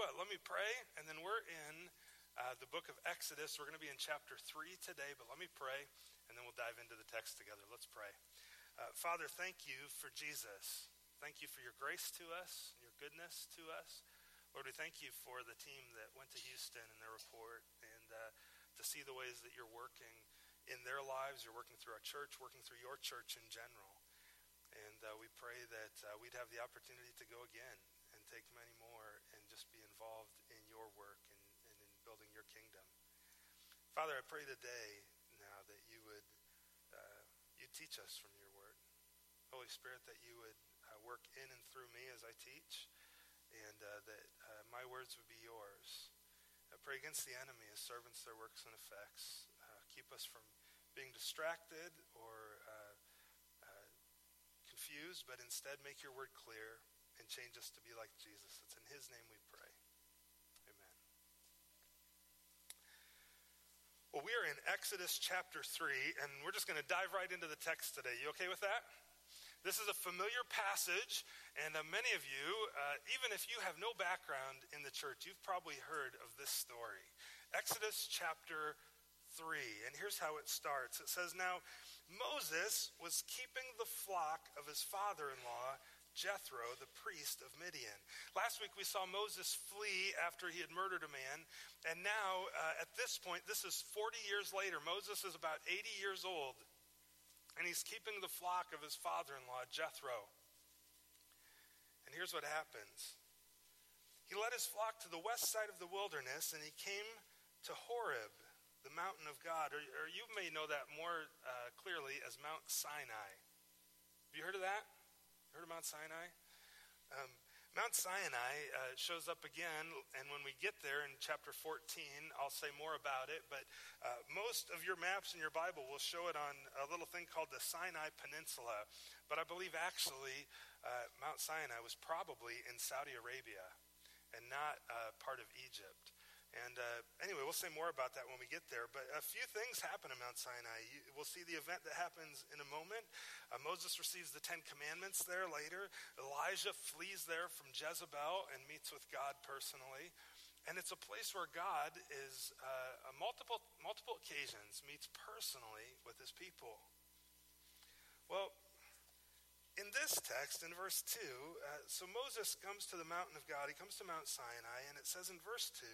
what, let me pray, and then we're in uh, the book of Exodus. We're going to be in chapter 3 today, but let me pray, and then we'll dive into the text together. Let's pray. Uh, Father, thank you for Jesus. Thank you for your grace to us, your goodness to us. Lord, we thank you for the team that went to Houston and their report, and uh, to see the ways that you're working in their lives. You're working through our church, working through your church in general. And uh, we pray that uh, we'd have the opportunity to go again and take many more be involved in your work and, and in building your kingdom. Father, I pray today now that you would uh, you teach us from your word. Holy Spirit, that you would uh, work in and through me as I teach, and uh, that uh, my words would be yours. I pray against the enemy, his servants, their works and effects. Uh, keep us from being distracted or uh, confused, but instead make your word clear change us to be like Jesus. It's in his name we pray. Amen. Well, we are in Exodus chapter 3, and we're just going to dive right into the text today. You okay with that? This is a familiar passage, and uh, many of you, uh, even if you have no background in the church, you've probably heard of this story. Exodus chapter 3, and here's how it starts. It says, Now Moses was keeping the flock of his father in law, Jethro, the priest of Midian. Last week we saw Moses flee after he had murdered a man. And now, uh, at this point, this is 40 years later. Moses is about 80 years old. And he's keeping the flock of his father in law, Jethro. And here's what happens he led his flock to the west side of the wilderness, and he came to Horeb, the mountain of God. Or, or you may know that more uh, clearly as Mount Sinai. Have you heard of that? Heard of Mount Sinai? Um, Mount Sinai uh, shows up again, and when we get there in chapter 14, I'll say more about it. But uh, most of your maps in your Bible will show it on a little thing called the Sinai Peninsula. But I believe actually uh, Mount Sinai was probably in Saudi Arabia and not uh, part of Egypt. And uh, anyway, we'll say more about that when we get there. But a few things happen in Mount Sinai. You, we'll see the event that happens in a moment. Uh, Moses receives the Ten Commandments there later. Elijah flees there from Jezebel and meets with God personally. And it's a place where God is, uh, multiple, multiple occasions, meets personally with his people. Well, in this text, in verse 2, uh, so Moses comes to the mountain of God. He comes to Mount Sinai, and it says in verse 2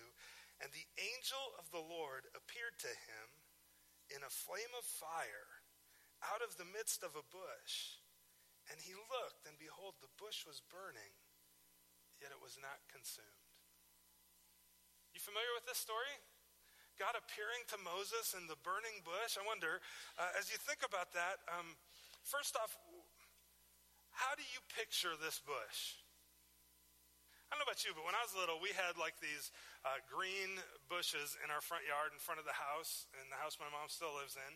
and the angel of the Lord appeared to him in a flame of fire out of the midst of a bush. And he looked, and behold, the bush was burning, yet it was not consumed. You familiar with this story? God appearing to Moses in the burning bush. I wonder, uh, as you think about that, um, first off, how do you picture this bush? I don't know about you, but when I was little, we had like these uh, green bushes in our front yard in front of the house, in the house my mom still lives in.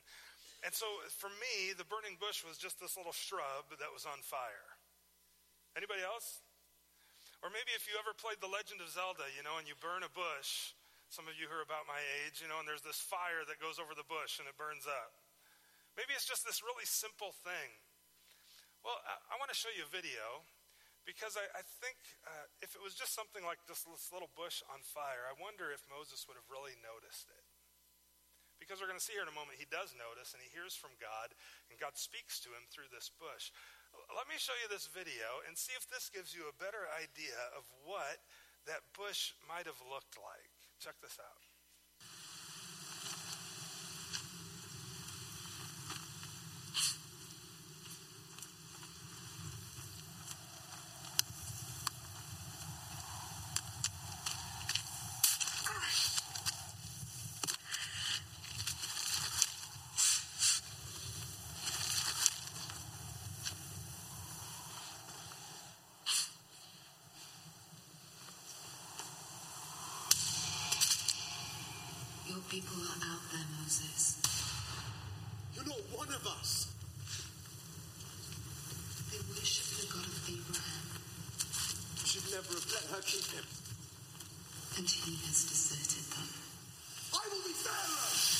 And so for me, the burning bush was just this little shrub that was on fire. Anybody else? Or maybe if you ever played The Legend of Zelda, you know, and you burn a bush, some of you who are about my age, you know, and there's this fire that goes over the bush and it burns up. Maybe it's just this really simple thing. Well, I, I want to show you a video because I, I think uh, if it was just something like this, this little bush on fire, I wonder if Moses would have really noticed it. Because we're going to see here in a moment, he does notice and he hears from God, and God speaks to him through this bush. Let me show you this video and see if this gives you a better idea of what that bush might have looked like. Check this out. People are out there, Moses. You're not one of us. They worship the God of Abraham. You should never have let her keep him. And he has deserted them. I will be Pharaoh!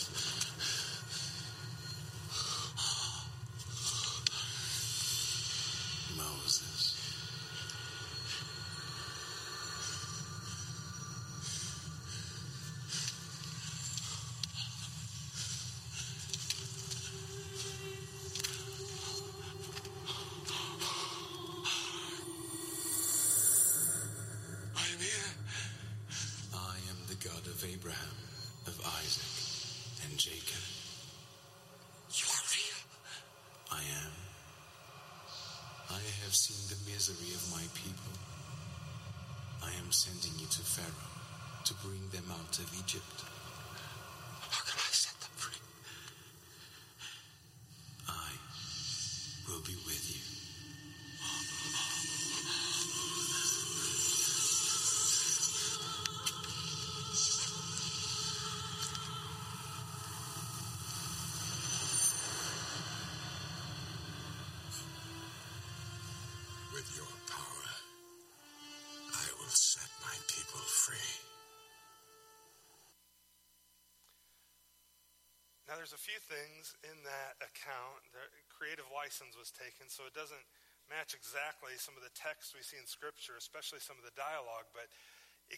have seen the misery of my people. I am sending you to Pharaoh to bring them out of Egypt. There's a few things in that account. The creative license was taken, so it doesn't match exactly some of the text we see in Scripture, especially some of the dialogue. But it,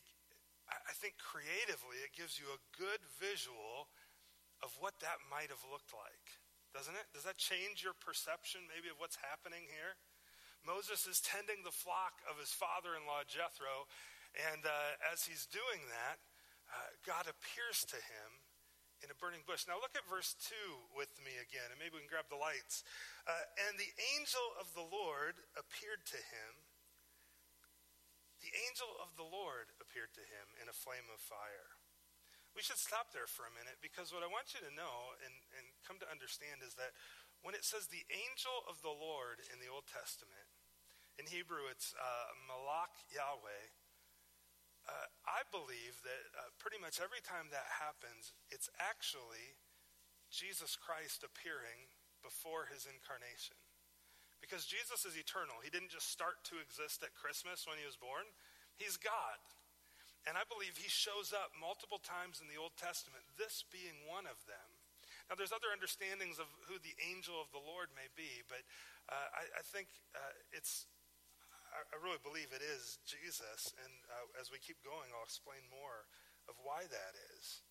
I think creatively, it gives you a good visual of what that might have looked like, doesn't it? Does that change your perception, maybe, of what's happening here? Moses is tending the flock of his father in law, Jethro, and uh, as he's doing that, uh, God appears to him in a burning bush. Now look at verse 2 with me again, and maybe we can grab the lights. Uh, and the angel of the Lord appeared to him. The angel of the Lord appeared to him in a flame of fire. We should stop there for a minute because what I want you to know and, and come to understand is that when it says the angel of the Lord in the Old Testament, in Hebrew it's uh, Malach Yahweh. Uh, I believe that uh, pretty much every time that happens, it's actually Jesus Christ appearing before his incarnation. Because Jesus is eternal. He didn't just start to exist at Christmas when he was born, he's God. And I believe he shows up multiple times in the Old Testament, this being one of them. Now, there's other understandings of who the angel of the Lord may be, but uh, I, I, think uh, it's, I, really believe it is Jesus. And uh, as we keep going, I'll explain more of why that is.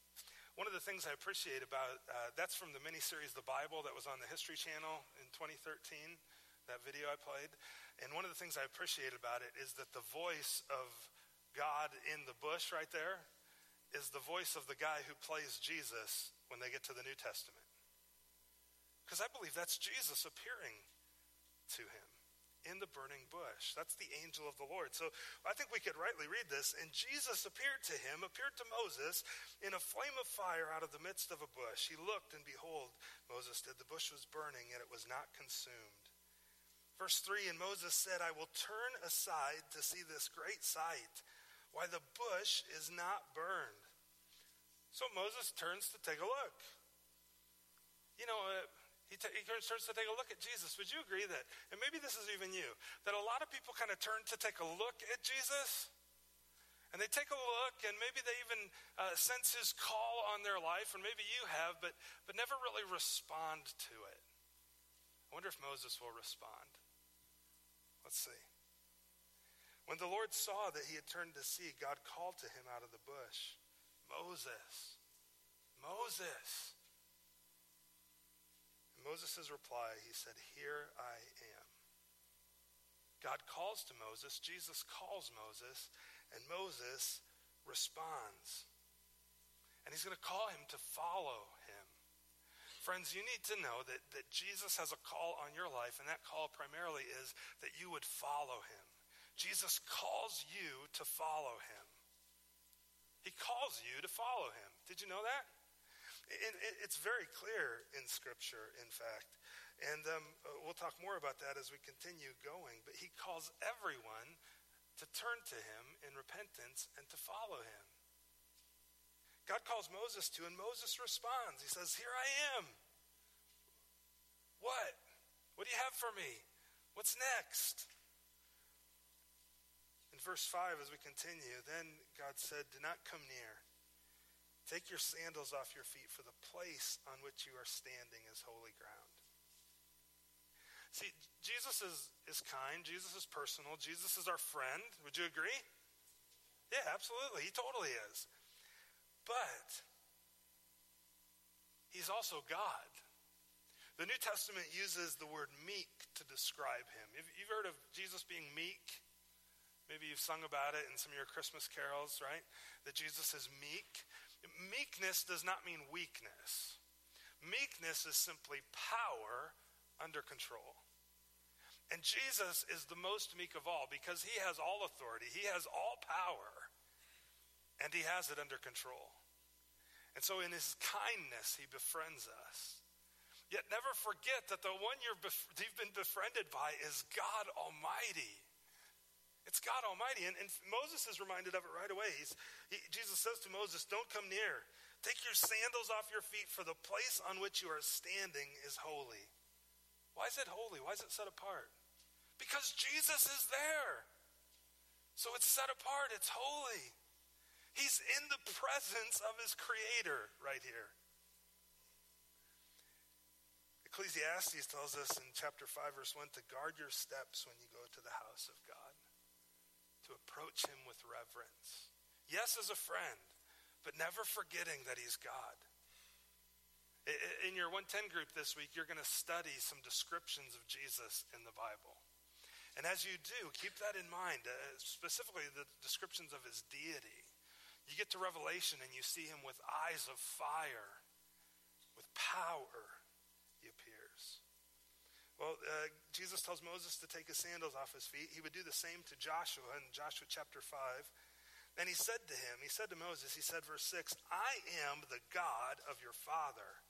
One of the things I appreciate about uh, that's from the miniseries The Bible that was on the History Channel in 2013, that video I played. And one of the things I appreciate about it is that the voice of God in the bush right there is the voice of the guy who plays Jesus when they get to the New Testament. Because I believe that's Jesus appearing to him in the burning bush. That's the angel of the Lord. So I think we could rightly read this. And Jesus appeared to him, appeared to Moses in a flame of fire out of the midst of a bush. He looked, and behold, Moses did. The bush was burning, yet it was not consumed. Verse 3 And Moses said, I will turn aside to see this great sight, why the bush is not burned. So Moses turns to take a look. He, starts to take a look at Jesus. Would you agree that, and maybe this is even you, that a lot of people kind of turn to take a look at Jesus? And they take a look, and maybe they even uh, sense his call on their life, or maybe you have, but, but never really respond to it. I wonder if Moses will respond. Let's see. When the Lord saw that he had turned to see, God called to him out of the bush Moses, Moses. Moses' reply, he said, Here I am. God calls to Moses, Jesus calls Moses, and Moses responds. And he's going to call him to follow him. Friends, you need to know that, that Jesus has a call on your life, and that call primarily is that you would follow him. Jesus calls you to follow him. He calls you to follow him. Did you know that? It, it, it's very clear in Scripture, in fact. And um, we'll talk more about that as we continue going. But he calls everyone to turn to him in repentance and to follow him. God calls Moses to, and Moses responds. He says, Here I am. What? What do you have for me? What's next? In verse 5, as we continue, then God said, Do not come near. Take your sandals off your feet, for the place on which you are standing is holy ground. See, Jesus is, is kind. Jesus is personal. Jesus is our friend. Would you agree? Yeah, absolutely. He totally is. But he's also God. The New Testament uses the word meek to describe him. You've heard of Jesus being meek? Maybe you've sung about it in some of your Christmas carols, right? That Jesus is meek. Meekness does not mean weakness. Meekness is simply power under control. And Jesus is the most meek of all because he has all authority, he has all power, and he has it under control. And so, in his kindness, he befriends us. Yet, never forget that the one you've been befriended by is God Almighty. It's God Almighty. And, and Moses is reminded of it right away. He, Jesus says to Moses, Don't come near. Take your sandals off your feet, for the place on which you are standing is holy. Why is it holy? Why is it set apart? Because Jesus is there. So it's set apart, it's holy. He's in the presence of his creator right here. Ecclesiastes tells us in chapter 5, verse 1 to guard your steps when you go to the house of God, approach him with reverence. Yes, as a friend, but never forgetting that he's God. In your 110 group this week, you're going to study some descriptions of Jesus in the Bible. And as you do, keep that in mind, uh, specifically the descriptions of his deity. You get to Revelation and you see him with eyes of fire, with power. Well, uh, Jesus tells Moses to take his sandals off his feet. He would do the same to Joshua in Joshua chapter 5. And he said to him, he said to Moses, he said, verse 6, I am the God of your father,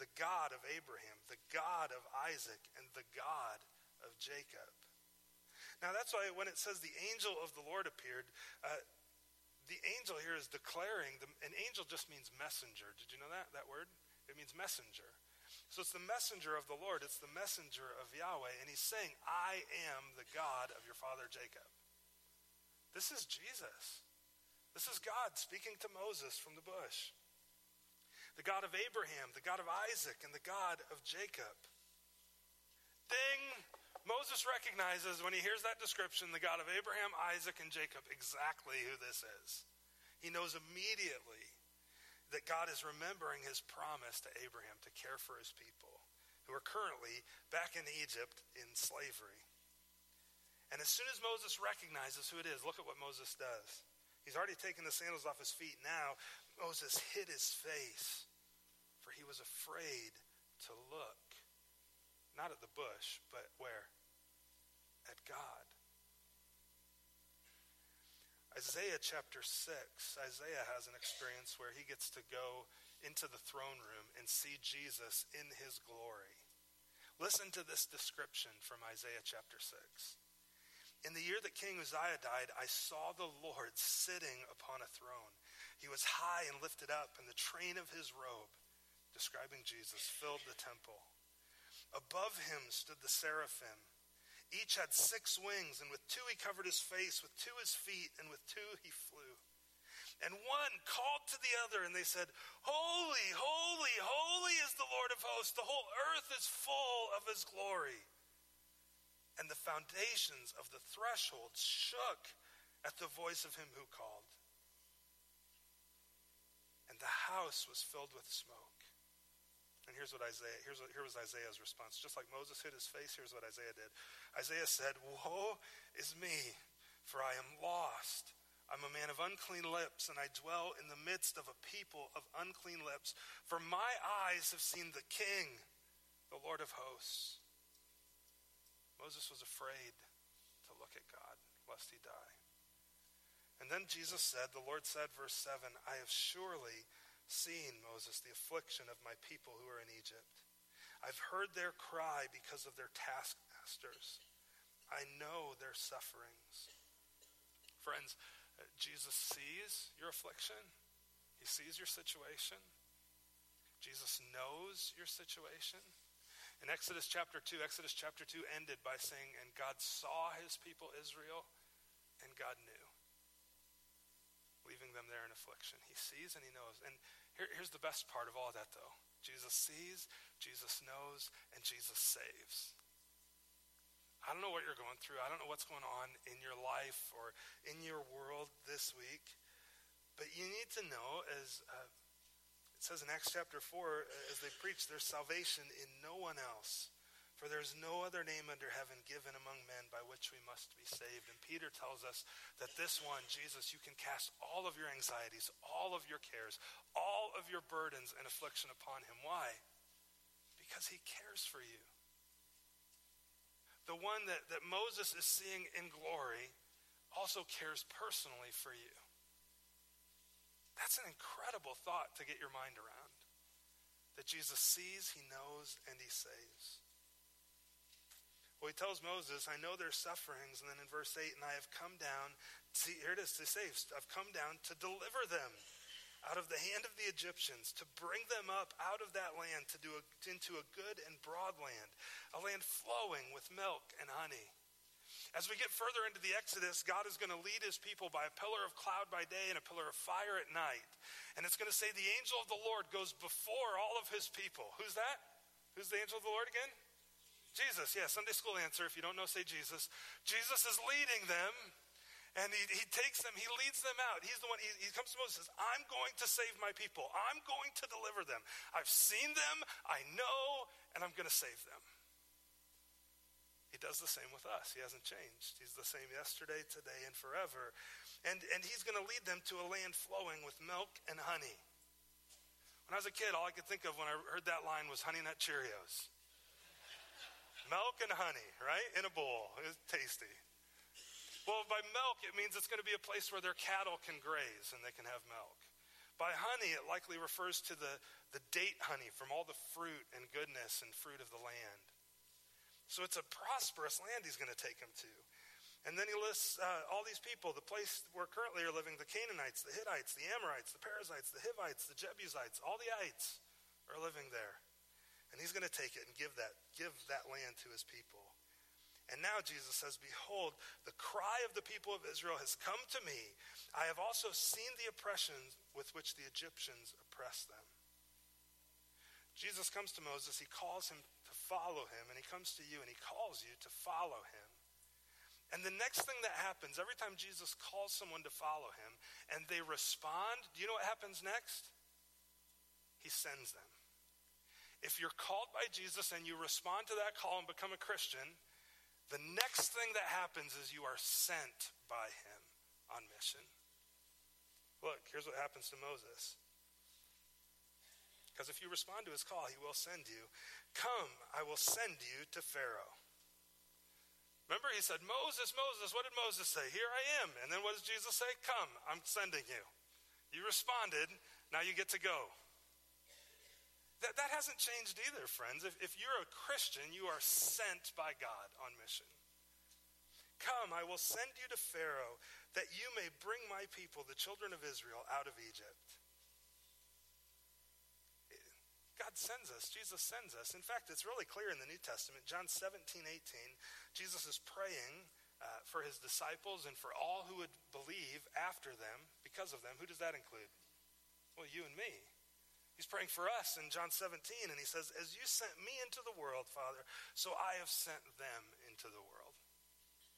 the God of Abraham, the God of Isaac, and the God of Jacob. Now, that's why when it says the angel of the Lord appeared, uh, the angel here is declaring, the, an angel just means messenger. Did you know that, that word? It means messenger. So it's the messenger of the Lord, it's the messenger of Yahweh, and he's saying, I am the God of your father Jacob. This is Jesus. This is God speaking to Moses from the bush. The God of Abraham, the God of Isaac, and the God of Jacob. Ding! Moses recognizes when he hears that description the God of Abraham, Isaac, and Jacob exactly who this is. He knows immediately that God is remembering his promise to Abraham to care for his people who are currently back in Egypt in slavery. And as soon as Moses recognizes who it is, look at what Moses does. He's already taken the sandals off his feet. Now, Moses hid his face, for he was afraid to look not at the bush, but where? At God. Isaiah chapter 6, Isaiah has an experience where he gets to go into the throne room and see Jesus in his glory. Listen to this description from Isaiah chapter 6. In the year that King Uzziah died, I saw the Lord sitting upon a throne. He was high and lifted up, and the train of his robe, describing Jesus, filled the temple. Above him stood the seraphim. Each had six wings, and with two he covered his face, with two his feet, and with two he flew. And one called to the other, and they said, Holy, holy, holy is the Lord of hosts. The whole earth is full of his glory. And the foundations of the threshold shook at the voice of him who called. And the house was filled with smoke. And here's what Isaiah, here's what, here was Isaiah's response. Just like Moses hid his face, here's what Isaiah did. Isaiah said, Woe is me, for I am lost. I'm a man of unclean lips, and I dwell in the midst of a people of unclean lips. For my eyes have seen the King, the Lord of hosts. Moses was afraid to look at God, lest he die. And then Jesus said, the Lord said, verse 7, I have surely seen, Moses, the affliction of my people who are in Egypt. I've heard their cry because of their taskmasters. I know their sufferings. Friends, uh, Jesus sees your affliction. He sees your situation. Jesus knows your situation. In Exodus chapter 2, Exodus chapter 2 ended by saying, And God saw his people Israel, and God knew, leaving them there in affliction. He sees and he knows. And here, here's the best part of all that, though Jesus sees, Jesus knows, and Jesus saves. I don't know what you're going through. I don't know what's going on in your life or in your world this week. But you need to know, as uh, it says in Acts chapter 4, uh, as they preach, there's salvation in no one else. For there's no other name under heaven given among men by which we must be saved. And Peter tells us that this one, Jesus, you can cast all of your anxieties, all of your cares, all of your burdens and affliction upon him. Why? Because he cares for you. The one that, that Moses is seeing in glory also cares personally for you. That's an incredible thought to get your mind around. That Jesus sees, he knows, and he saves. Well, he tells Moses, I know their sufferings. And then in verse 8, and I have come down, see, here it is to save. I've come down to deliver them out of the hand of the Egyptians, to bring them up out of that land to do a, into a good and broad land, a land flowing with milk and honey. As we get further into the Exodus, God is going to lead his people by a pillar of cloud by day and a pillar of fire at night. And it's going to say the angel of the Lord goes before all of his people. Who's that? Who's the angel of the Lord again? Jesus. Yeah, Sunday school answer. If you don't know, say Jesus. Jesus is leading them. And he, he takes them, he leads them out. He's the one, he, he comes to Moses and says, I'm going to save my people. I'm going to deliver them. I've seen them, I know, and I'm going to save them. He does the same with us. He hasn't changed. He's the same yesterday, today, and forever. And, and he's going to lead them to a land flowing with milk and honey. When I was a kid, all I could think of when I heard that line was Honey Nut Cheerios. milk and honey, right? In a bowl. It was tasty. Well, by milk, it means it's going to be a place where their cattle can graze and they can have milk. By honey, it likely refers to the, the date honey from all the fruit and goodness and fruit of the land. So it's a prosperous land he's going to take them to. And then he lists uh, all these people, the place where currently are living the Canaanites, the Hittites, the Amorites, the Perizzites, the Hivites, the Jebusites, all the ites are living there. And he's going to take it and give that, give that land to his people. And now Jesus says, Behold, the cry of the people of Israel has come to me. I have also seen the oppression with which the Egyptians oppress them. Jesus comes to Moses, he calls him to follow him, and he comes to you and he calls you to follow him. And the next thing that happens, every time Jesus calls someone to follow him and they respond, do you know what happens next? He sends them. If you're called by Jesus and you respond to that call and become a Christian, the next thing that happens is you are sent by him on mission. Look, here's what happens to Moses. Because if you respond to his call, he will send you. Come, I will send you to Pharaoh. Remember, he said, Moses, Moses, what did Moses say? Here I am. And then what does Jesus say? Come, I'm sending you. You responded, now you get to go. That, that hasn't changed either, friends. If, if you're a Christian, you are sent by God on mission. Come, I will send you to Pharaoh that you may bring my people, the children of Israel, out of Egypt. God sends us. Jesus sends us. In fact, it's really clear in the New Testament. John 17, 18, Jesus is praying uh, for his disciples and for all who would believe after them, because of them. Who does that include? Well, you and me. He's praying for us in John 17, and he says, As you sent me into the world, Father, so I have sent them into the world.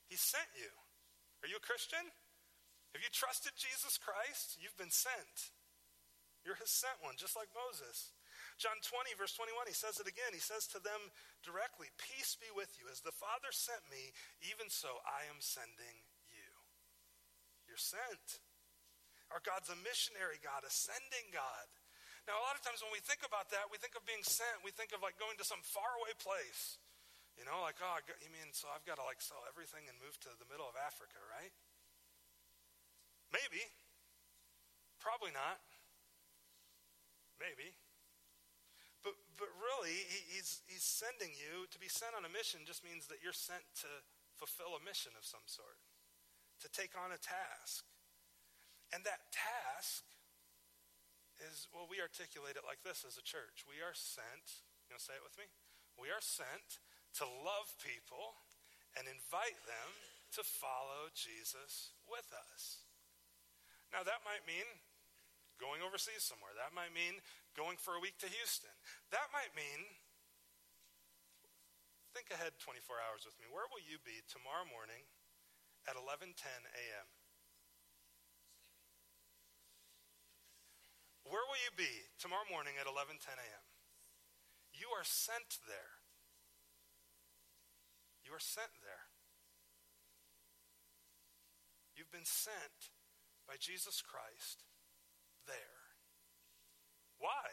He sent you. Are you a Christian? Have you trusted Jesus Christ? You've been sent. You're his sent one, just like Moses. John 20, verse 21, he says it again. He says to them directly, Peace be with you. As the Father sent me, even so I am sending you. You're sent. Our God's a missionary God, a sending God. Now, a lot of times when we think about that, we think of being sent, we think of like going to some faraway place. You know, like, oh, you mean, so I've got to like sell everything and move to the middle of Africa, right? Maybe. Probably not. Maybe. But, but really, he, he's, he's sending you to be sent on a mission just means that you're sent to fulfill a mission of some sort, to take on a task. And that task is, well, we articulate it like this as a church. We are sent, you know, say it with me. We are sent to love people and invite them to follow Jesus with us. Now, that might mean going overseas somewhere. That might mean going for a week to Houston. That might mean, think ahead 24 hours with me. Where will you be tomorrow morning at 11:10 a.m.? Where will you be tomorrow morning at 11:10 a.m.? You are sent there. You are sent there. You've been sent by Jesus Christ there. Why?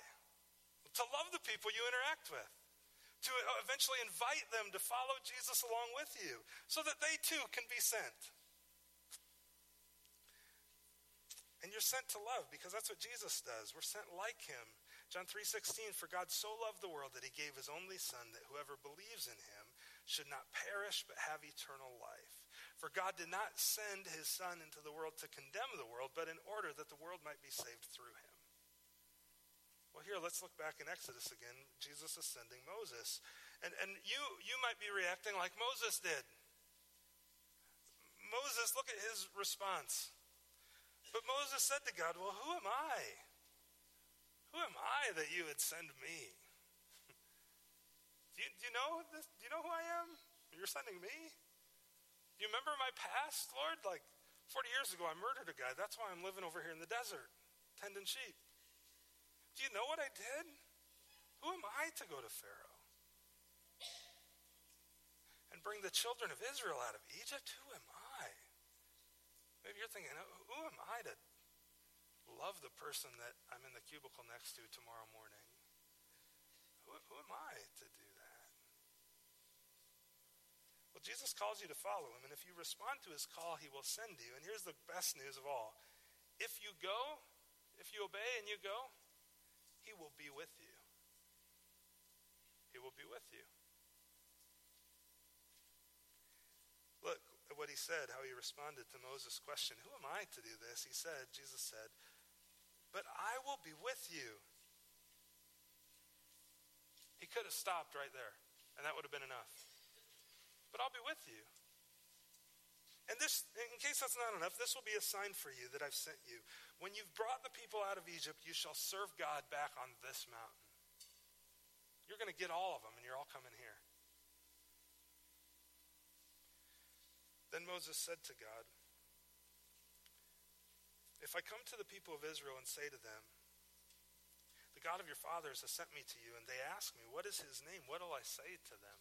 To love the people you interact with, to eventually invite them to follow Jesus along with you, so that they too can be sent. And you're sent to love because that's what Jesus does. We're sent like him. John 3:16 for God so loved the world that he gave his only son that whoever believes in him should not perish but have eternal life. For God did not send his Son into the world to condemn the world, but in order that the world might be saved through him. Well, here, let's look back in Exodus again. Jesus is sending Moses. And, and you, you might be reacting like Moses did. Moses, look at his response. But Moses said to God, Well, who am I? Who am I that you would send me? do, you, do, you know this? do you know who I am? You're sending me? Do you remember my past, Lord? Like 40 years ago, I murdered a guy. That's why I'm living over here in the desert, tending sheep. Do you know what I did? Who am I to go to Pharaoh? And bring the children of Israel out of Egypt? Who am? Maybe you're thinking, who am I to love the person that I'm in the cubicle next to tomorrow morning? Who, who am I to do that? well, Jesus calls you to follow him, and if you respond to his call, he will send you. And here's the best news of all if you go, if you obey and you go, he will be with you. He will be with you. Look at what he said, how he responded to Moses' question Who am I to do this? He said, Jesus said, But I will be with you. He could have stopped right there, and that would have been enough but I'll be with you. And this, in case that's not enough, this will be a sign for you that I've sent you. When you've brought the people out of Egypt, you shall serve God back on this mountain. You're going to get all of them, and you're all coming here. Then Moses said to God, If I come to the people of Israel and say to them, The God of your fathers has sent me to you, and they ask me, What is his name? What will I say to them?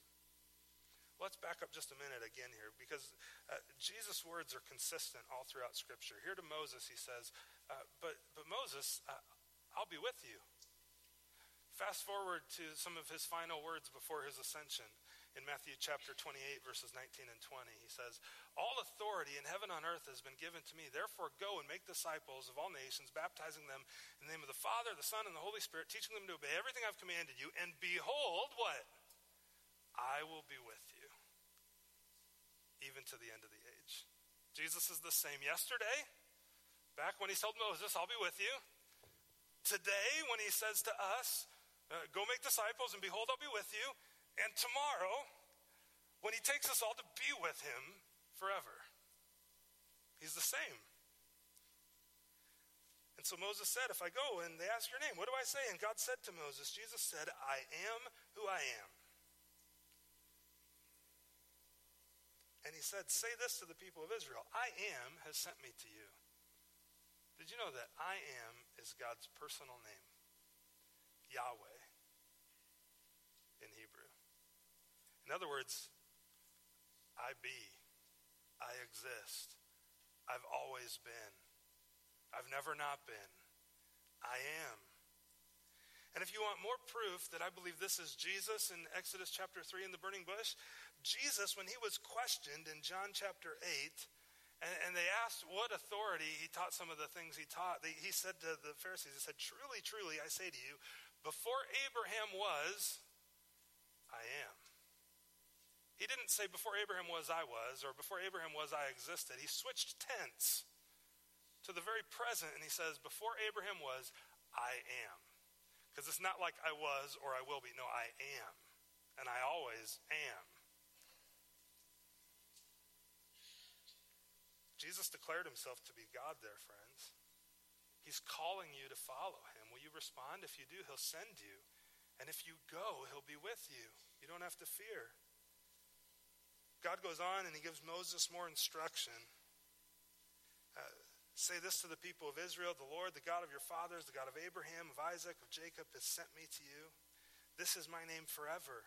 Let's back up just a minute again here because uh, Jesus' words are consistent all throughout Scripture. Here to Moses, he says, uh, but, but Moses, uh, I'll be with you. Fast forward to some of his final words before his ascension in Matthew chapter 28, verses 19 and 20. He says, All authority in heaven and earth has been given to me. Therefore, go and make disciples of all nations, baptizing them in the name of the Father, the Son, and the Holy Spirit, teaching them to obey everything I've commanded you. And behold, what? I will be with you even to the end of the age. Jesus is the same yesterday, back when he told Moses, I'll be with you. Today, when he says to us, uh, Go make disciples, and behold, I'll be with you. And tomorrow, when he takes us all to be with him forever. He's the same. And so Moses said, If I go and they ask your name, what do I say? And God said to Moses, Jesus said, I am who I am. And he said, Say this to the people of Israel I am has sent me to you. Did you know that I am is God's personal name? Yahweh in Hebrew. In other words, I be, I exist, I've always been, I've never not been, I am. And if you want more proof that I believe this is Jesus in Exodus chapter 3 in the burning bush, Jesus, when he was questioned in John chapter 8, and, and, they asked what authority he taught some of the things he taught, they, he said to the Pharisees, he said, Truly, truly, I say to you, before Abraham was, I am. He didn't say before Abraham was, I was, or before Abraham was, I existed. He switched tense to the very present, and he says, Before Abraham was, I am. Because it's not like I was or I will be. No, I am. and I always am. Jesus declared himself to be God there, friends. He's calling you to follow him. Will you respond? If you do, he'll send you. And if you go, he'll be with you. You don't have to fear. God goes on and he gives Moses more instruction. Uh, say this to the people of Israel The Lord, the God of your fathers, the God of Abraham, of Isaac, of Jacob, has sent me to you. This is my name forever,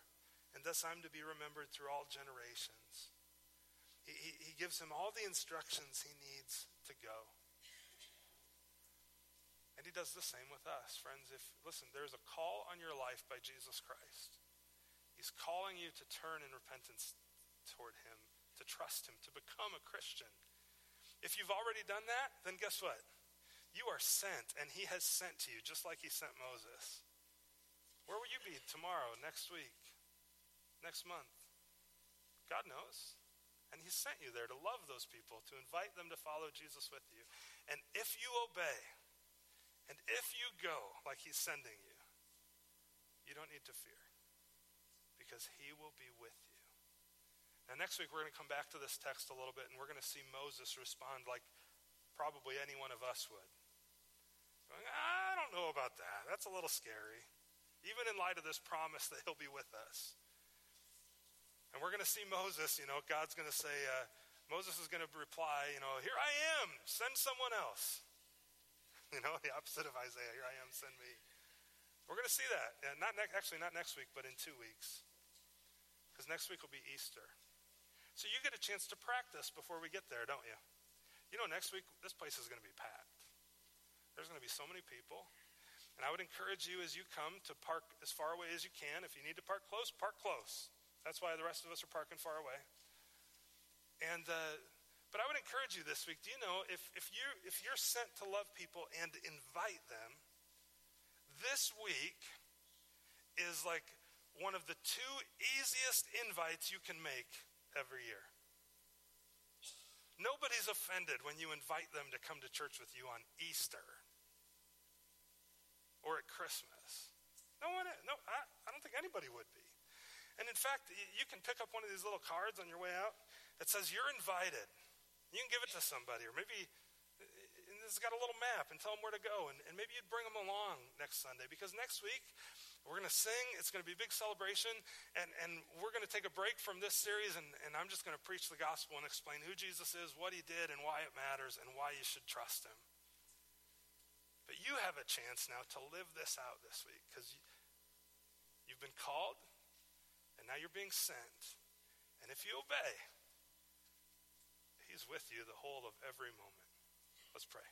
and thus I'm to be remembered through all generations. He, he, he gives him all the instructions he needs to go. And he does the same with us, friends. If listen, there's a call on your life by Jesus Christ. He's calling you to turn in repentance toward him, to trust him, to become a Christian. If you've already done that, then guess what? You are sent, and he has sent to you, just like he sent Moses. Where will you be tomorrow, next week, next month? God knows. And He sent you there to love those people, to invite them to follow Jesus with you. And if you obey, and if you go like He's sending you, you don't need to fear because He will be with you. Now, next week, we're going to come back to this text a little bit, and we're going to see Moses respond like probably any one of us would. Going, I don't know about that. That's a little scary even in light of this promise that he'll be with us. And we're going to see Moses, you know, God's going to say, uh, Moses is going to reply, you know, here I am, send someone else. You know, the opposite of Isaiah, here I am, send me. We're going to see that. Not ne- actually, not next week, but in two weeks. Because next week will be Easter. So you get a chance to practice before we get there, don't you? You know, next week, this place is going to be packed. There's going to be so many people. And I would encourage you as you come to park as far away as you can. If you need to park close, park close. That's why the rest of us are parking far away. And uh, but I would encourage you this week. Do you know if if you if you're sent to love people and invite them, this week is like one of the two easiest invites you can make every year. Nobody's offended when you invite them to come to church with you on Easter or at Christmas. No one, no, I, I don't think anybody would be. And in fact, you can pick up one of these little cards on your way out that says you're invited. You can give it to somebody, or maybe uh, and it's got a little map and tell them where to go. And, and maybe you'd bring them along next Sunday because next week we're going to sing. It's going to be a big celebration. And, and we're going to take a break from this series. And, and I'm just going to preach the gospel and explain who Jesus is, what he did, and why it matters, and why you should trust him. But you have a chance now to live this out this week because you, you've been called and now you're being sent. And if you obey, He's with you the whole of every moment. Let's pray.